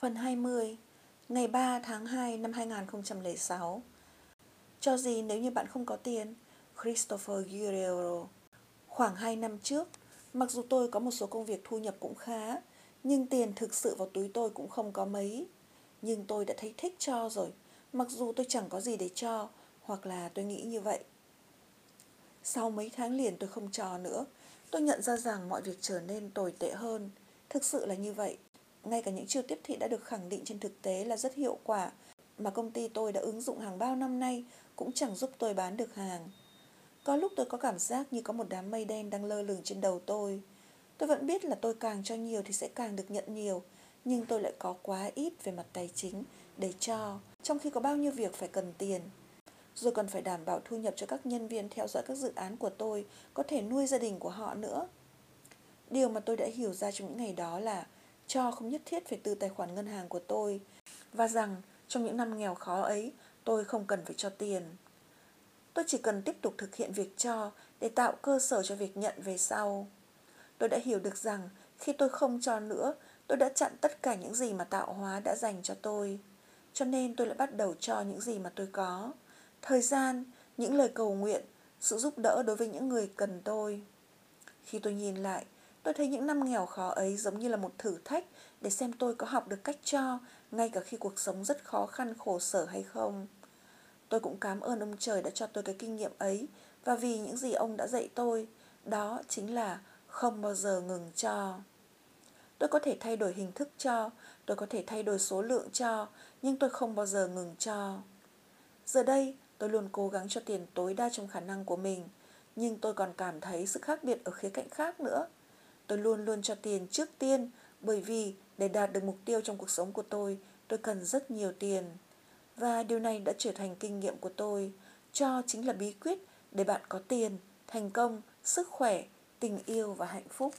Phần 20 Ngày 3 tháng 2 năm 2006 Cho gì nếu như bạn không có tiền? Christopher Guerrero Khoảng 2 năm trước, mặc dù tôi có một số công việc thu nhập cũng khá, nhưng tiền thực sự vào túi tôi cũng không có mấy. Nhưng tôi đã thấy thích cho rồi, mặc dù tôi chẳng có gì để cho, hoặc là tôi nghĩ như vậy. Sau mấy tháng liền tôi không cho nữa, tôi nhận ra rằng mọi việc trở nên tồi tệ hơn. Thực sự là như vậy. Ngay cả những chiêu tiếp thị đã được khẳng định trên thực tế là rất hiệu quả, mà công ty tôi đã ứng dụng hàng bao năm nay cũng chẳng giúp tôi bán được hàng. Có lúc tôi có cảm giác như có một đám mây đen đang lơ lửng trên đầu tôi. Tôi vẫn biết là tôi càng cho nhiều thì sẽ càng được nhận nhiều, nhưng tôi lại có quá ít về mặt tài chính để cho, trong khi có bao nhiêu việc phải cần tiền. Rồi còn phải đảm bảo thu nhập cho các nhân viên theo dõi các dự án của tôi có thể nuôi gia đình của họ nữa. Điều mà tôi đã hiểu ra trong những ngày đó là cho không nhất thiết phải từ tài khoản ngân hàng của tôi và rằng trong những năm nghèo khó ấy tôi không cần phải cho tiền. Tôi chỉ cần tiếp tục thực hiện việc cho để tạo cơ sở cho việc nhận về sau. Tôi đã hiểu được rằng khi tôi không cho nữa, tôi đã chặn tất cả những gì mà tạo hóa đã dành cho tôi. Cho nên tôi lại bắt đầu cho những gì mà tôi có. Thời gian, những lời cầu nguyện, sự giúp đỡ đối với những người cần tôi. Khi tôi nhìn lại, tôi thấy những năm nghèo khó ấy giống như là một thử thách để xem tôi có học được cách cho ngay cả khi cuộc sống rất khó khăn khổ sở hay không. Tôi cũng cảm ơn ông trời đã cho tôi cái kinh nghiệm ấy và vì những gì ông đã dạy tôi, đó chính là không bao giờ ngừng cho. Tôi có thể thay đổi hình thức cho, tôi có thể thay đổi số lượng cho, nhưng tôi không bao giờ ngừng cho. Giờ đây, tôi luôn cố gắng cho tiền tối đa trong khả năng của mình, nhưng tôi còn cảm thấy sự khác biệt ở khía cạnh khác nữa. Tôi luôn luôn cho tiền trước tiên bởi vì để đạt được mục tiêu trong cuộc sống của tôi, tôi cần rất nhiều tiền. Và điều này đã trở thành kinh nghiệm của tôi. Cho chính là bí quyết để bạn có tiền, thành công, sức khỏe, tình yêu và hạnh phúc.